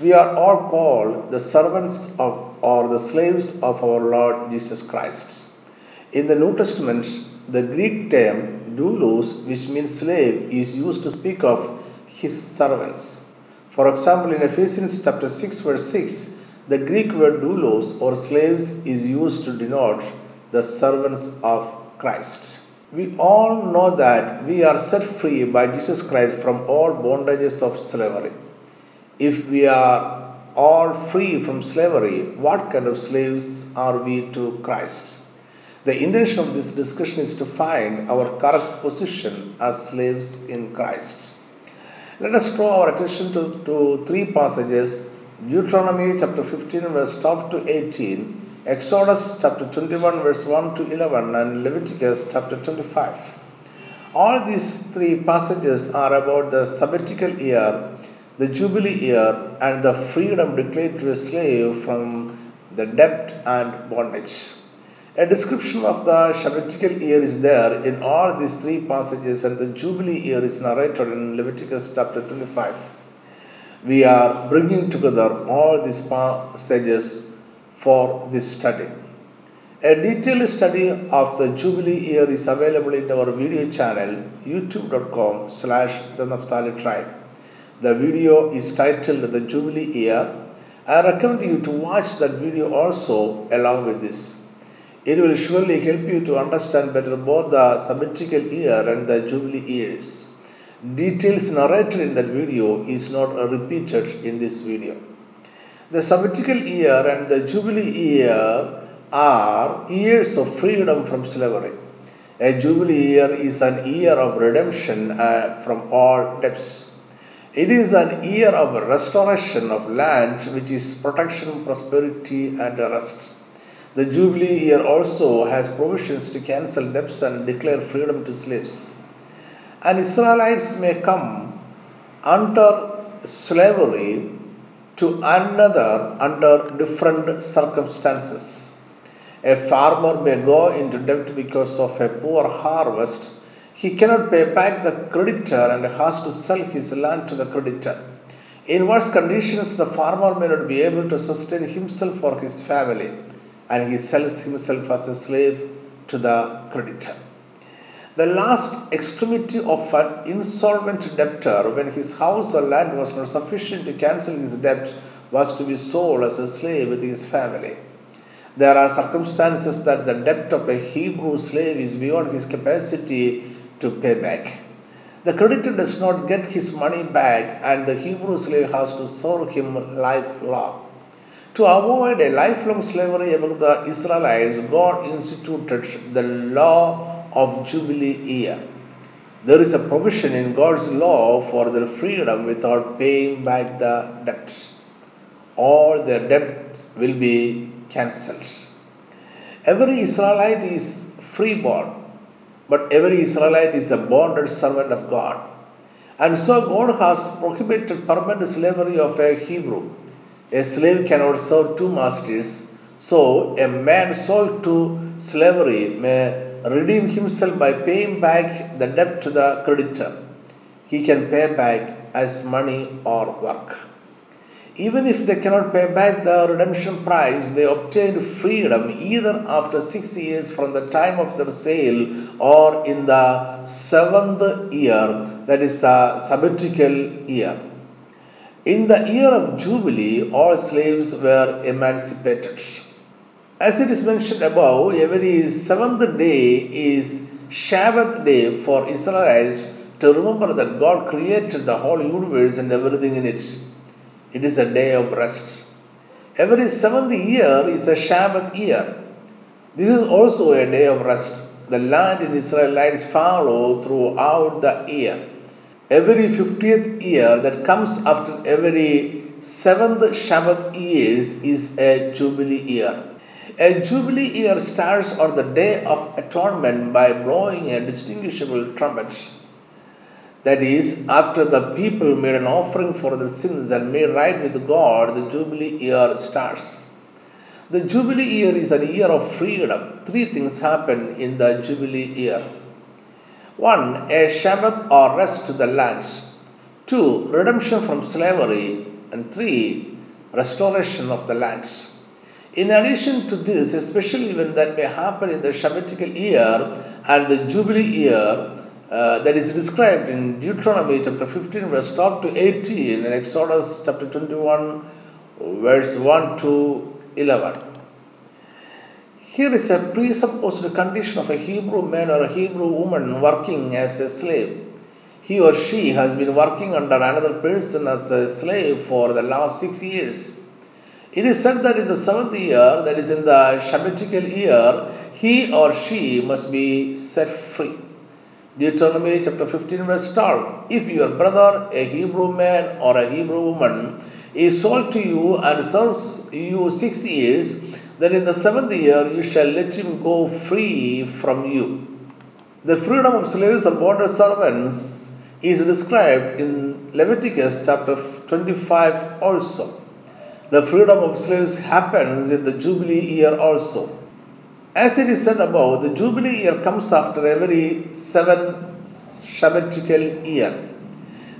We are all called the servants of or the slaves of our Lord Jesus Christ. In the New Testament, the Greek term doulos, which means slave, is used to speak of his servants. For example, in Ephesians chapter 6, verse 6, the Greek word doulos or slaves is used to denote the servants of Christ. We all know that we are set free by Jesus Christ from all bondages of slavery. If we are all free from slavery, what kind of slaves are we to Christ? The intention of this discussion is to find our correct position as slaves in Christ. Let us draw our attention to, to three passages Deuteronomy chapter 15, verse 12 to 18, Exodus chapter 21, verse 1 to 11, and Leviticus chapter 25. All these three passages are about the sabbatical year, the jubilee year, and the freedom declared to a slave from the debt and bondage. A description of the sabbatical year is there in all these three passages, and the jubilee year is narrated in Leviticus chapter 25 we are bringing together all these passages for this study. A detailed study of the Jubilee year is available in our video channel youtube.com slash the Naphtali tribe. The video is titled The Jubilee Year. I recommend you to watch that video also along with this. It will surely help you to understand better both the sabbatical year and the Jubilee years details narrated in that video is not repeated in this video. The sabbatical year and the jubilee year are years of freedom from slavery. A jubilee year is an year of redemption uh, from all debts. It is an year of restoration of land, which is protection, prosperity, and rest. The jubilee year also has provisions to cancel debts and declare freedom to slaves and Israelites may come under slavery to another under different circumstances. A farmer may go into debt because of a poor harvest. He cannot pay back the creditor and has to sell his land to the creditor. In worse conditions, the farmer may not be able to sustain himself or his family, and he sells himself as a slave to the creditor. The last extremity of an insolvent debtor, when his house or land was not sufficient to cancel his debt, was to be sold as a slave with his family. There are circumstances that the debt of a Hebrew slave is beyond his capacity to pay back. The creditor does not get his money back, and the Hebrew slave has to serve him lifelong. To avoid a lifelong slavery among the Israelites, God instituted the law of Jubilee year. There is a provision in God's law for their freedom without paying back the debts. All their debt will be cancelled. Every Israelite is freeborn, but every Israelite is a bonded servant of God. And so God has prohibited permanent slavery of a Hebrew. A slave cannot serve two masters. So a man sold to slavery may redeem himself by paying back the debt to the creditor. He can pay back as money or work. Even if they cannot pay back the redemption price, they obtained freedom either after six years from the time of their sale or in the seventh year, that is the sabbatical year. In the year of Jubilee, all slaves were emancipated. As it is mentioned above, every seventh day is Shabbat day for Israelites to remember that God created the whole universe and everything in it. It is a day of rest. Every seventh year is a Shabbat year. This is also a day of rest. The land in Israelites follow throughout the year. Every 50th year that comes after every seventh Shabbat years is a Jubilee year. A jubilee year starts on the day of atonement by blowing a distinguishable trumpet. That is, after the people made an offering for their sins and made right with God, the jubilee year starts. The jubilee year is a year of freedom. Three things happen in the jubilee year. One, a Shabbat or rest to the lands. Two, redemption from slavery. and 3. Restoration of the lands. In addition to this, a special event that may happen in the Shabbatical year and the Jubilee year uh, that is described in Deuteronomy chapter 15, verse 12 to 18, and Exodus chapter 21, verse 1 to 11. Here is a presupposed condition of a Hebrew man or a Hebrew woman working as a slave. He or she has been working under another person as a slave for the last six years. It is said that in the seventh year, that is in the Shabbatical year, he or she must be set. Deuteronomy chapter 15, verse 12. If your brother, a Hebrew man or a Hebrew woman, is sold to you and serves you six years, then in the seventh year you shall let him go free from you. The freedom of slaves or bonded servants is described in Leviticus chapter 25 also. The freedom of slaves happens in the Jubilee year also. As it is said above, the Jubilee year comes after every seven Shabbatical year.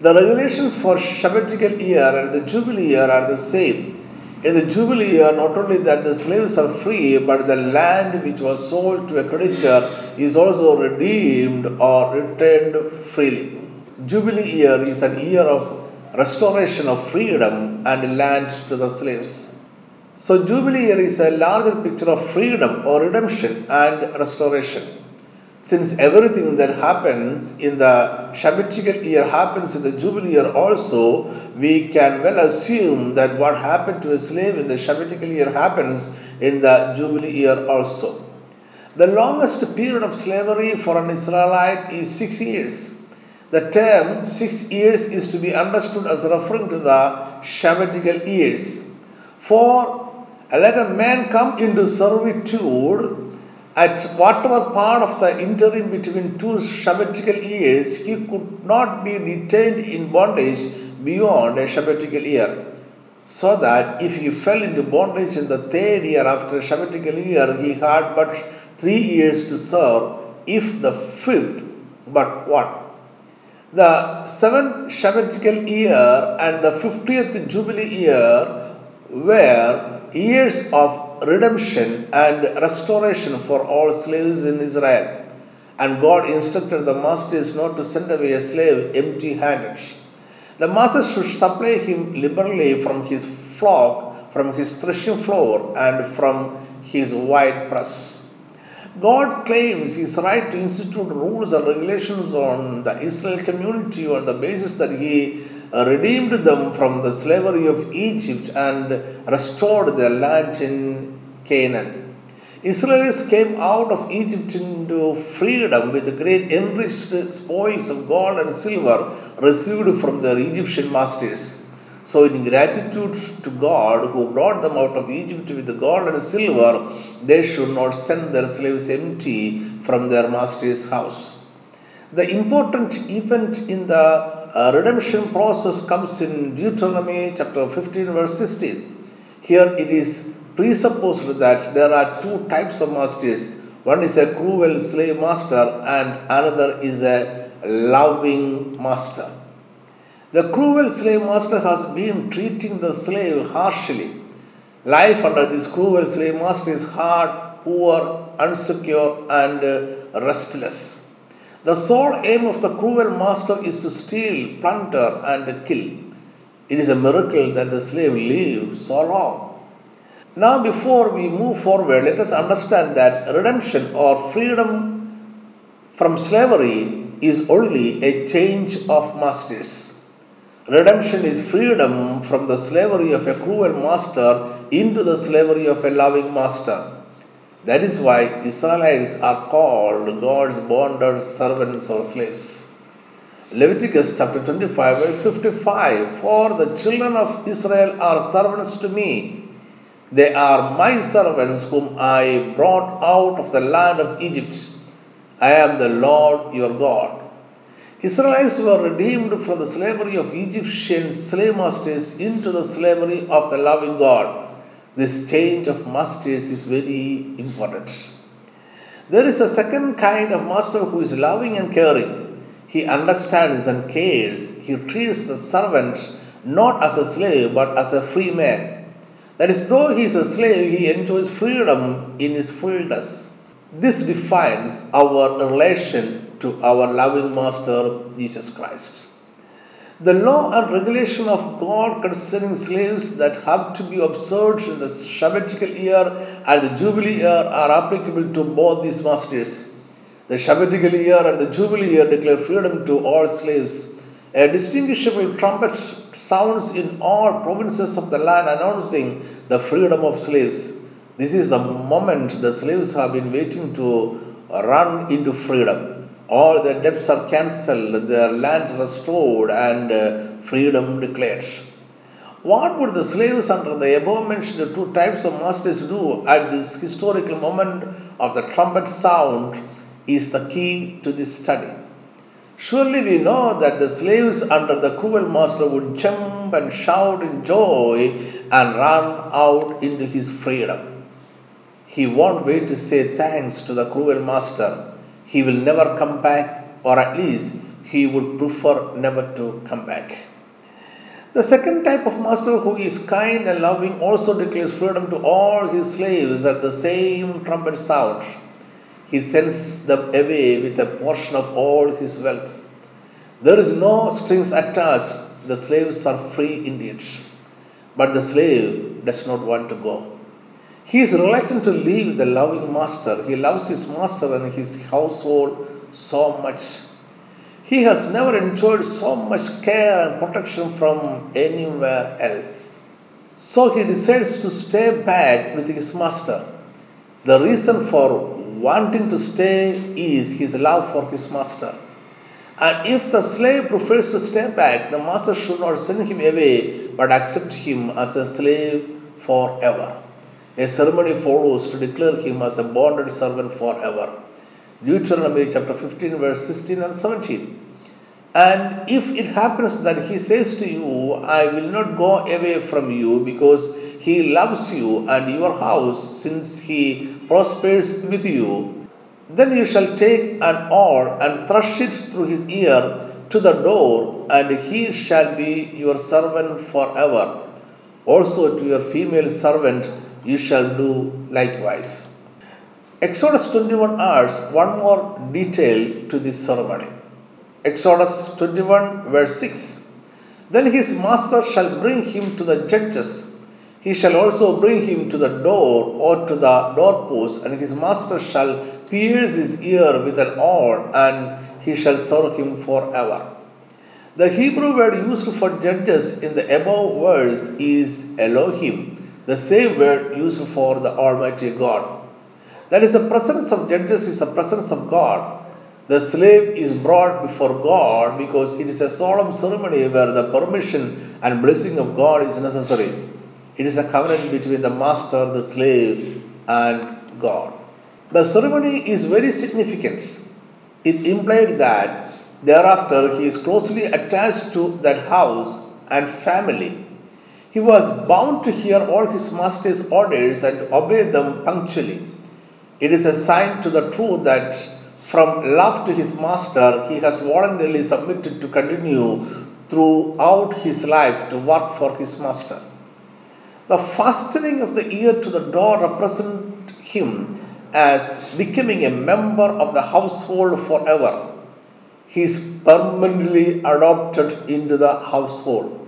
The regulations for Shabbatical year and the Jubilee year are the same. In the Jubilee year, not only that the slaves are free, but the land which was sold to a creditor is also redeemed or returned freely. Jubilee year is an year of restoration of freedom and land to the slaves. So, Jubilee year is a larger picture of freedom or redemption and restoration. Since everything that happens in the Shabbatical year happens in the Jubilee year also, we can well assume that what happened to a slave in the Shabbatical year happens in the Jubilee year also. The longest period of slavery for an Israelite is six years. The term six years is to be understood as referring to the Shabbatical years. For let a man come into servitude at whatever part of the interim between two Shabbatical years, he could not be detained in bondage beyond a Shabbatical year. So that if he fell into bondage in the third year after a Shabbatical year, he had but three years to serve, if the fifth, but what? The seventh Shabbatical year and the fiftieth Jubilee year were years of redemption and restoration for all slaves in Israel. And God instructed the masters not to send away a slave empty handed. The master should supply him liberally from his flock, from his threshing floor, and from his wine press. God claims his right to institute rules and regulations on the Israel community on the basis that he redeemed them from the slavery of Egypt and restored their land in Canaan. Israelites came out of Egypt into freedom with great enriched spoils of gold and silver received from their Egyptian masters. So, in gratitude to God who brought them out of Egypt with the gold and silver, they should not send their slaves empty from their master's house. The important event in the uh, redemption process comes in Deuteronomy chapter 15, verse 16. Here it is presupposed that there are two types of masters one is a cruel slave master, and another is a loving master. The cruel slave master has been treating the slave harshly. Life under this cruel slave master is hard, poor, unsecure, and uh, restless. The sole aim of the cruel master is to steal, plunder, and kill. It is a miracle that the slave lives so long. Now, before we move forward, let us understand that redemption or freedom from slavery is only a change of masters. Redemption is freedom from the slavery of a cruel master into the slavery of a loving master. That is why Israelites are called God's bonded servants or slaves. Leviticus chapter 25, verse 55 For the children of Israel are servants to me. They are my servants whom I brought out of the land of Egypt. I am the Lord your God. Israelites were redeemed from the slavery of Egyptian slave masters into the slavery of the loving God. This change of masters is very important. There is a second kind of master who is loving and caring. He understands and cares. He treats the servant not as a slave but as a free man. That is, though he is a slave, he enjoys freedom in his fullness. This defines our relation to our loving Master Jesus Christ. The law and regulation of God concerning slaves that have to be observed in the Shabbatical year and the Jubilee year are applicable to both these masters. The Shabbatical year and the Jubilee year declare freedom to all slaves. A distinguishable trumpet sounds in all provinces of the land announcing the freedom of slaves. This is the moment the slaves have been waiting to run into freedom. All their debts are cancelled, their land restored, and uh, freedom declared. What would the slaves under the above mentioned two types of masters do at this historical moment of the trumpet sound is the key to this study. Surely we know that the slaves under the cruel master would jump and shout in joy and run out into his freedom. He won't wait to say thanks to the cruel master. He will never come back, or at least he would prefer never to come back. The second type of master, who is kind and loving, also declares freedom to all his slaves at the same trumpet sound he sends them away with a portion of all his wealth. There is no strings attached. The slaves are free indeed. But the slave does not want to go. He is reluctant to leave the loving master. He loves his master and his household so much. He has never enjoyed so much care and protection from anywhere else. So he decides to stay back with his master. The reason for wanting to stay is his love for his master. And if the slave prefers to stay back, the master should not send him away but accept him as a slave forever. A ceremony follows to declare him as a bonded servant forever. Deuteronomy chapter 15, verse 16 and 17. And if it happens that he says to you, I will not go away from you because he loves you and your house, since he prospers with you, then you shall take an awl and thrust it through his ear to the door, and he shall be your servant forever. Also to your female servant you shall do likewise. Exodus 21 adds one more detail to this ceremony. Exodus 21, verse 6. Then his master shall bring him to the judges he shall also bring him to the door or to the doorpost, and his master shall pierce his ear with an awl, and he shall serve him forever. The Hebrew word used for judges in the above verse is Elohim, the same word used for the Almighty God. That is, the presence of judges is the presence of God. The slave is brought before God because it is a solemn ceremony where the permission and blessing of God is necessary. It is a covenant between the master, the slave, and God. The ceremony is very significant. It implied that thereafter he is closely attached to that house and family. He was bound to hear all his master's orders and obey them punctually. It is a sign to the truth that from love to his master, he has voluntarily submitted to continue throughout his life to work for his master. The fastening of the ear to the door represents him as becoming a member of the household forever. He is permanently adopted into the household.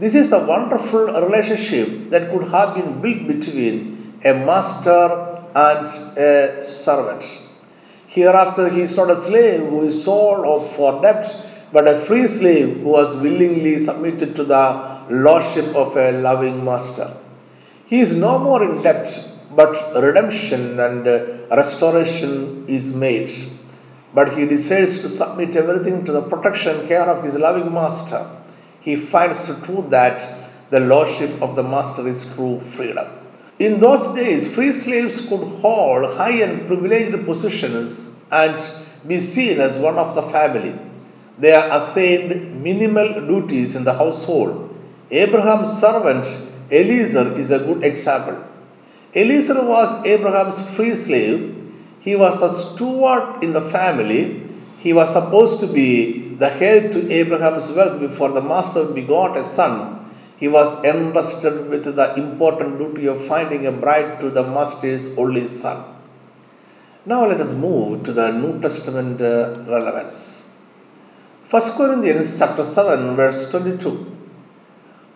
This is a wonderful relationship that could have been built between a master and a servant. Hereafter, he is not a slave who is sold for debt, but a free slave who has willingly submitted to the lordship of a loving master. He is no more in debt, but redemption and restoration is made. But he decides to submit everything to the protection and care of his loving master. He finds truth that the lordship of the master is true freedom. In those days, free slaves could hold high and privileged positions and be seen as one of the family. They are assigned minimal duties in the household Abraham's servant Eliezer is a good example. Eliezer was Abraham's free slave. He was the steward in the family. He was supposed to be the heir to Abraham's wealth before the master begot a son, he was entrusted with the important duty of finding a bride to the master's only son. Now let us move to the New Testament uh, relevance. 1 Corinthians chapter 7 verse 22.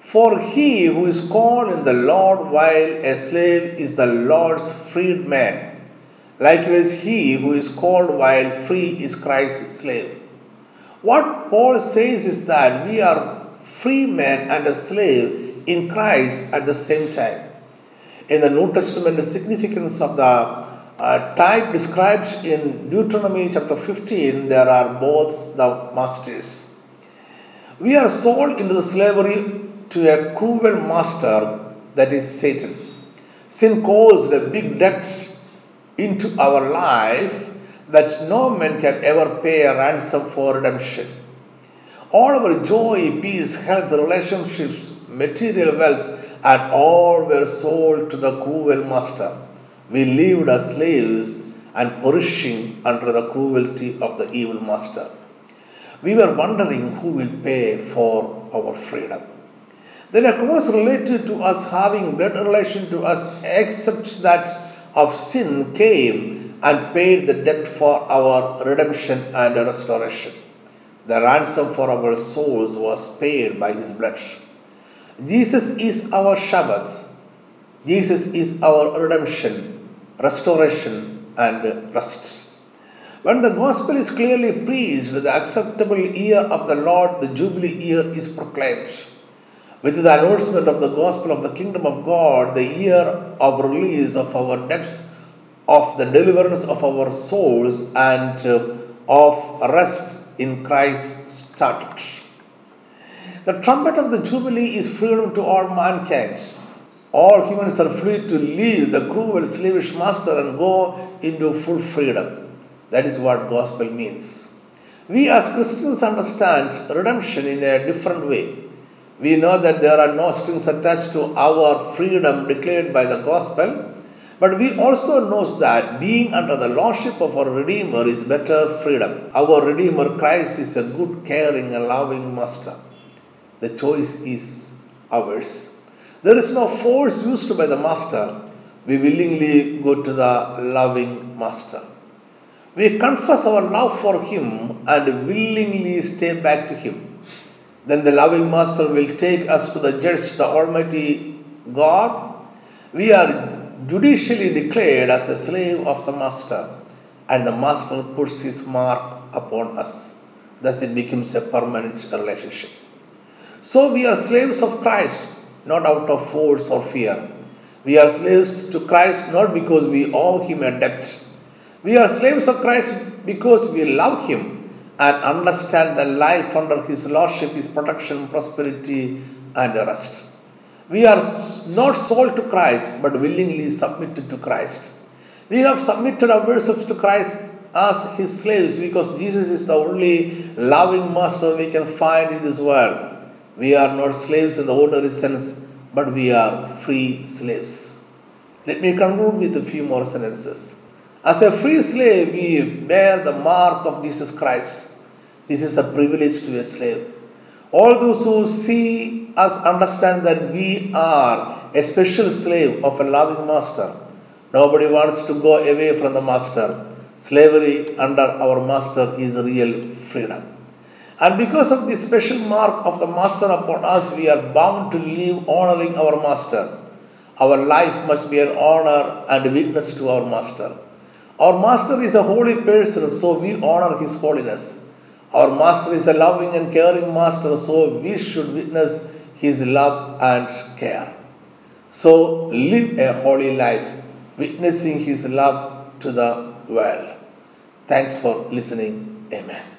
For he who is called in the Lord while a slave is the Lord's freedman. Likewise, he who is called while free is Christ's slave. What Paul says is that we are free man and a slave in Christ at the same time. In the New Testament, the significance of the uh, type described in Deuteronomy chapter 15, there are both the masters. We are sold into the slavery to a cruel master that is Satan. Sin caused a big debt into our life that no man can ever pay a ransom for redemption. All our joy, peace, health, relationships, material wealth, and all were sold to the cruel master. We lived as slaves and perishing under the cruelty of the evil master. We were wondering who will pay for our freedom. Then a close relative to us having blood relation to us except that of sin came and paid the debt for our redemption and restoration. The ransom for our souls was paid by his blood. Jesus is our Shabbat. Jesus is our redemption, restoration, and rest. When the gospel is clearly preached, the acceptable year of the Lord, the Jubilee year, is proclaimed. With the announcement of the gospel of the kingdom of God, the year of release of our debts, of the deliverance of our souls, and uh, of rest in Christ started. The trumpet of the Jubilee is freedom to all mankind. All humans are free to leave the cruel slavish master and go into full freedom. That is what gospel means. We as Christians understand redemption in a different way. We know that there are no strings attached to our freedom declared by the gospel, but we also know that being under the lordship of our Redeemer is better freedom. Our Redeemer Christ is a good, caring, and loving master. The choice is ours. There is no force used by the master. We willingly go to the loving master. We confess our love for him and willingly stay back to him. Then the loving master will take us to the judge, the Almighty God. We are judicially declared as a slave of the master, and the master puts his mark upon us. Thus, it becomes a permanent relationship. So, we are slaves of Christ, not out of force or fear. We are slaves to Christ not because we owe him a debt. We are slaves of Christ because we love him and understand that life under his lordship is protection, prosperity, and rest. We are not sold to Christ, but willingly submitted to Christ. We have submitted ourselves to Christ as his slaves because Jesus is the only loving master we can find in this world. We are not slaves in the ordinary sense, but we are free slaves. Let me conclude with a few more sentences. As a free slave, we bear the mark of Jesus Christ. This is a privilege to a slave. All those who see us understand that we are a special slave of a loving master. Nobody wants to go away from the master. Slavery under our master is real freedom. And because of the special mark of the master upon us, we are bound to live honoring our master. Our life must be an honor and witness to our master. Our master is a holy person, so we honor his holiness. Our master is a loving and caring master, so we should witness his love and care. So live a holy life, witnessing his love to the world. Thanks for listening. Amen.